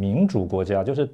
民主国家，就是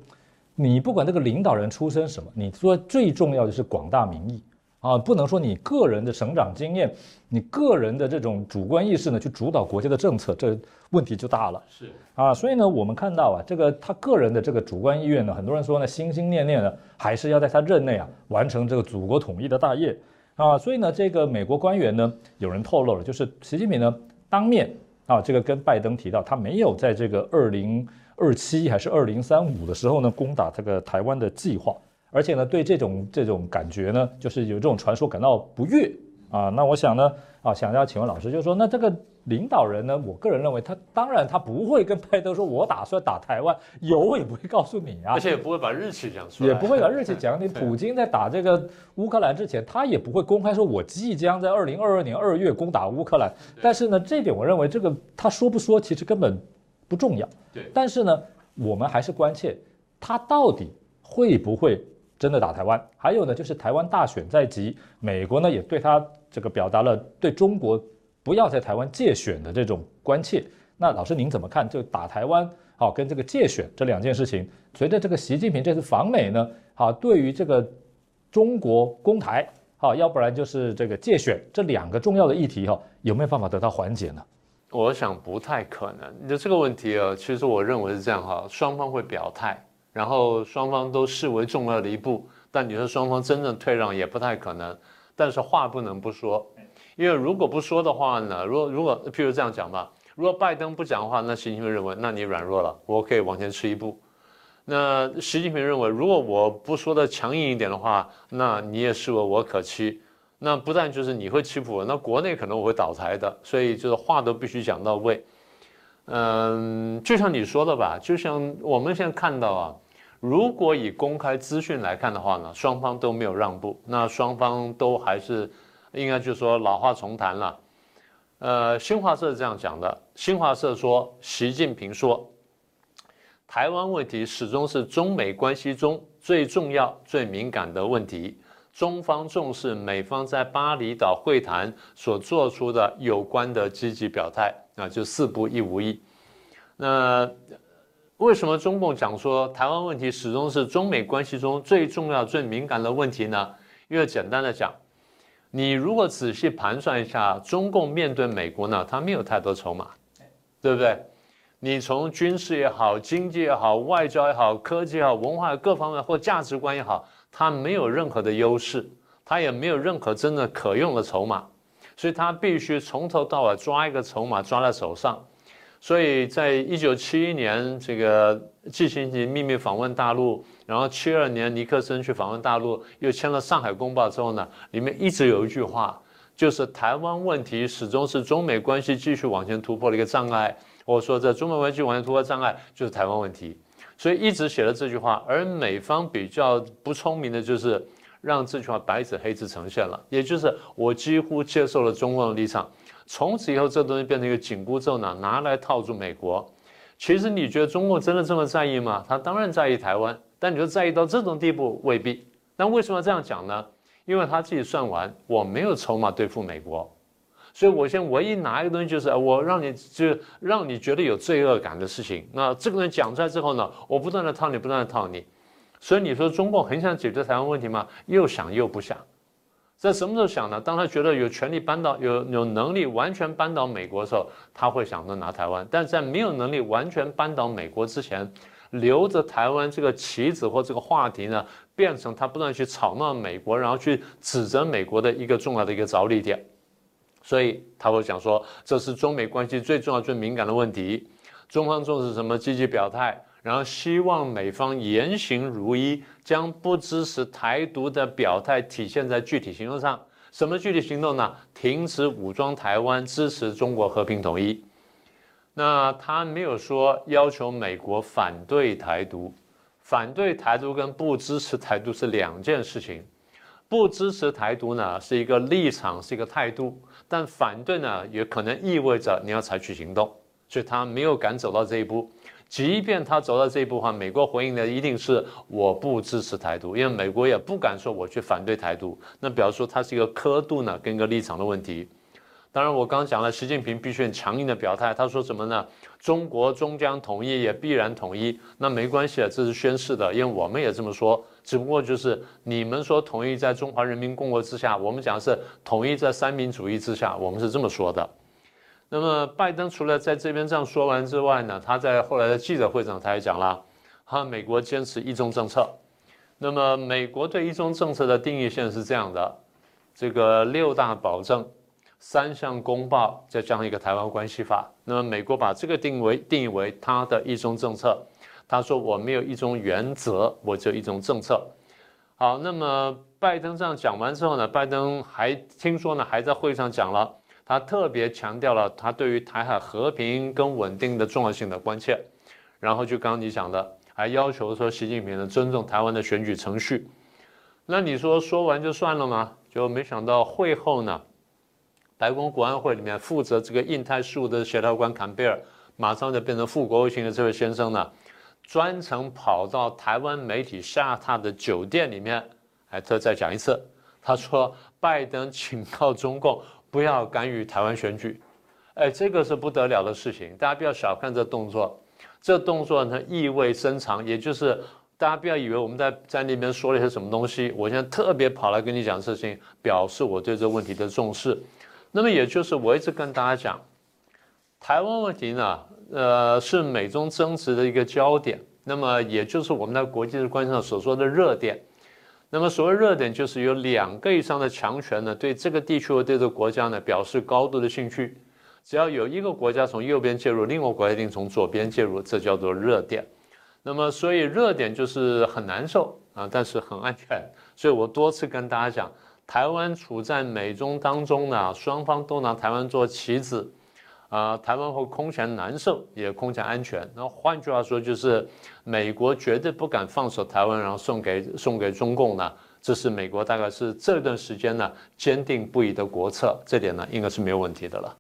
你不管这个领导人出身什么，你说最重要的是广大民意啊，不能说你个人的成长经验，你个人的这种主观意识呢去主导国家的政策，这问题就大了。是啊，所以呢，我们看到啊，这个他个人的这个主观意愿呢，很多人说呢，心心念念呢，还是要在他任内啊完成这个祖国统一的大业啊。所以呢，这个美国官员呢，有人透露了，就是习近平呢当面啊，这个跟拜登提到，他没有在这个二零二七还是二零三五的时候呢，攻打这个台湾的计划，而且呢，对这种这种感觉呢，就是有这种传说感到不悦。啊。那我想呢，啊，想要请问老师，就是说，那这个。领导人呢？我个人认为，他当然他不会跟拜登说，我打算打台湾，有也不会告诉你啊，而且也不会把日期讲出来，也不会把日期 讲。你普京在打这个乌克兰之前，他也不会公开说，我即将在二零二二年二月攻打乌克兰。但是呢，这点我认为，这个他说不说，其实根本不重要。对。但是呢，我们还是关切他到底会不会真的打台湾。还有呢，就是台湾大选在即，美国呢也对他这个表达了对中国。不要在台湾借选的这种关切，那老师您怎么看？就打台湾好跟这个借选这两件事情，随着这个习近平这次访美呢，好对于这个中国攻台好，要不然就是这个借选这两个重要的议题哈，有没有办法得到缓解呢？我想不太可能。你的这个问题啊，其实我认为是这样哈，双方会表态，然后双方都视为重要的一步，但你说双方真正退让也不太可能。但是话不能不说。因为如果不说的话呢，如果如果譬如这样讲吧，如果拜登不讲的话，那习近平认为那你软弱了，我可以往前吃一步。那习近平认为，如果我不说的强硬一点的话，那你也视为我可欺。那不但就是你会欺负我，那国内可能我会倒台的。所以就是话都必须讲到位。嗯，就像你说的吧，就像我们现在看到啊，如果以公开资讯来看的话呢，双方都没有让步，那双方都还是。应该就是说老话重谈了，呃，新华社这样讲的。新华社说，习近平说，台湾问题始终是中美关系中最重要、最敏感的问题。中方重视美方在巴厘岛会谈所做出的有关的积极表态，啊，就四不一无一。那为什么中共讲说台湾问题始终是中美关系中最重要、最敏感的问题呢？因为简单的讲。你如果仔细盘算一下，中共面对美国呢，他没有太多筹码，对不对？你从军事也好，经济也好，外交也好，科技也好，文化各方面或价值观也好，他没有任何的优势，他也没有任何真的可用的筹码，所以他必须从头到尾抓一个筹码抓在手上。所以在一九七一年，这个季辛吉秘密访问大陆。然后七二年尼克森去访问大陆，又签了《上海公报》之后呢，里面一直有一句话，就是台湾问题始终是中美关系继续往前突破的一个障碍。我说这中美关系往前突破障碍就是台湾问题，所以一直写了这句话。而美方比较不聪明的就是让这句话白纸黑字呈现了，也就是我几乎接受了中共的立场，从此以后这东西变成一个紧箍咒呢，拿来套住美国。其实你觉得中共真的这么在意吗？他当然在意台湾。但你说在意到这种地步未必。那为什么要这样讲呢？因为他自己算完，我没有筹码对付美国，所以我现在唯一拿一个东西就是我让你就让你觉得有罪恶感的事情。那这个人讲出来之后呢，我不断的套你，不断的套你。所以你说中共很想解决台湾问题吗？又想又不想。在什么时候想呢？当他觉得有权利扳倒、有有能力完全扳倒美国的时候，他会想着拿台湾。但在没有能力完全扳倒美国之前。留着台湾这个棋子或这个话题呢，变成他不断去吵闹美国，然后去指责美国的一个重要的一个着力点，所以他会讲说，这是中美关系最重要、最敏感的问题。中方重视什么？积极表态，然后希望美方言行如一，将不支持台独的表态体现在具体行动上。什么具体行动呢？停止武装台湾，支持中国和平统一。那他没有说要求美国反对台独，反对台独跟不支持台独是两件事情。不支持台独呢是一个立场，是一个态度，但反对呢也可能意味着你要采取行动，所以他没有敢走到这一步。即便他走到这一步的话，美国回应的一定是我不支持台独，因为美国也不敢说我去反对台独，那表示说它是一个刻度呢跟一个立场的问题。当然，我刚刚讲了，习近平必须很强硬的表态。他说什么呢？中国终将统一，也必然统一。那没关系啊，这是宣誓的，因为我们也这么说。只不过就是你们说统一在中华人民共和国之下，我们讲是统一在三民主义之下，我们是这么说的。那么拜登除了在这边这样说完之外呢，他在后来的记者会上他也讲了，他美国坚持一中政策。那么美国对一中政策的定义现在是这样的：这个六大保证。三项公报，再加上一个台湾关系法，那么美国把这个定为定义为它的一中政策。他说我没有一中原则，我只有一中政策。好，那么拜登这样讲完之后呢，拜登还听说呢，还在会上讲了，他特别强调了他对于台海和平跟稳定的重要性的关切。然后就刚刚你讲的，还要求说习近平呢尊重台湾的选举程序。那你说说完就算了吗？就没想到会后呢。白宫国安会里面负责这个印太事务的协调官坎贝尔，马上就变成副国务卿的这位先生呢，专程跑到台湾媒体下榻的酒店里面，还特再讲一次，他说拜登 警告中共不要干预台湾选举，哎，这个是不得了的事情，大家不要小看这动作，这动作呢意味深长，也就是大家不要以为我们在在那边说了些什么东西，我现在特别跑来跟你讲事情，表示我对这个问题的重视。那么也就是我一直跟大家讲，台湾问题呢，呃，是美中争执的一个焦点。那么也就是我们在国际的关系上所说的热点。那么所谓热点，就是有两个以上的强权呢，对这个地区或对这个国家呢表示高度的兴趣。只要有一个国家从右边介入，另外国家一定从左边介入，这叫做热点。那么所以热点就是很难受啊，但是很安全。所以我多次跟大家讲。台湾处在美中当中呢，双方都拿台湾做棋子，啊，台湾会空前难受，也空前安全。那换句话说，就是美国绝对不敢放手台湾，然后送给送给中共呢。这是美国大概是这段时间呢坚定不移的国策，这点呢应该是没有问题的了。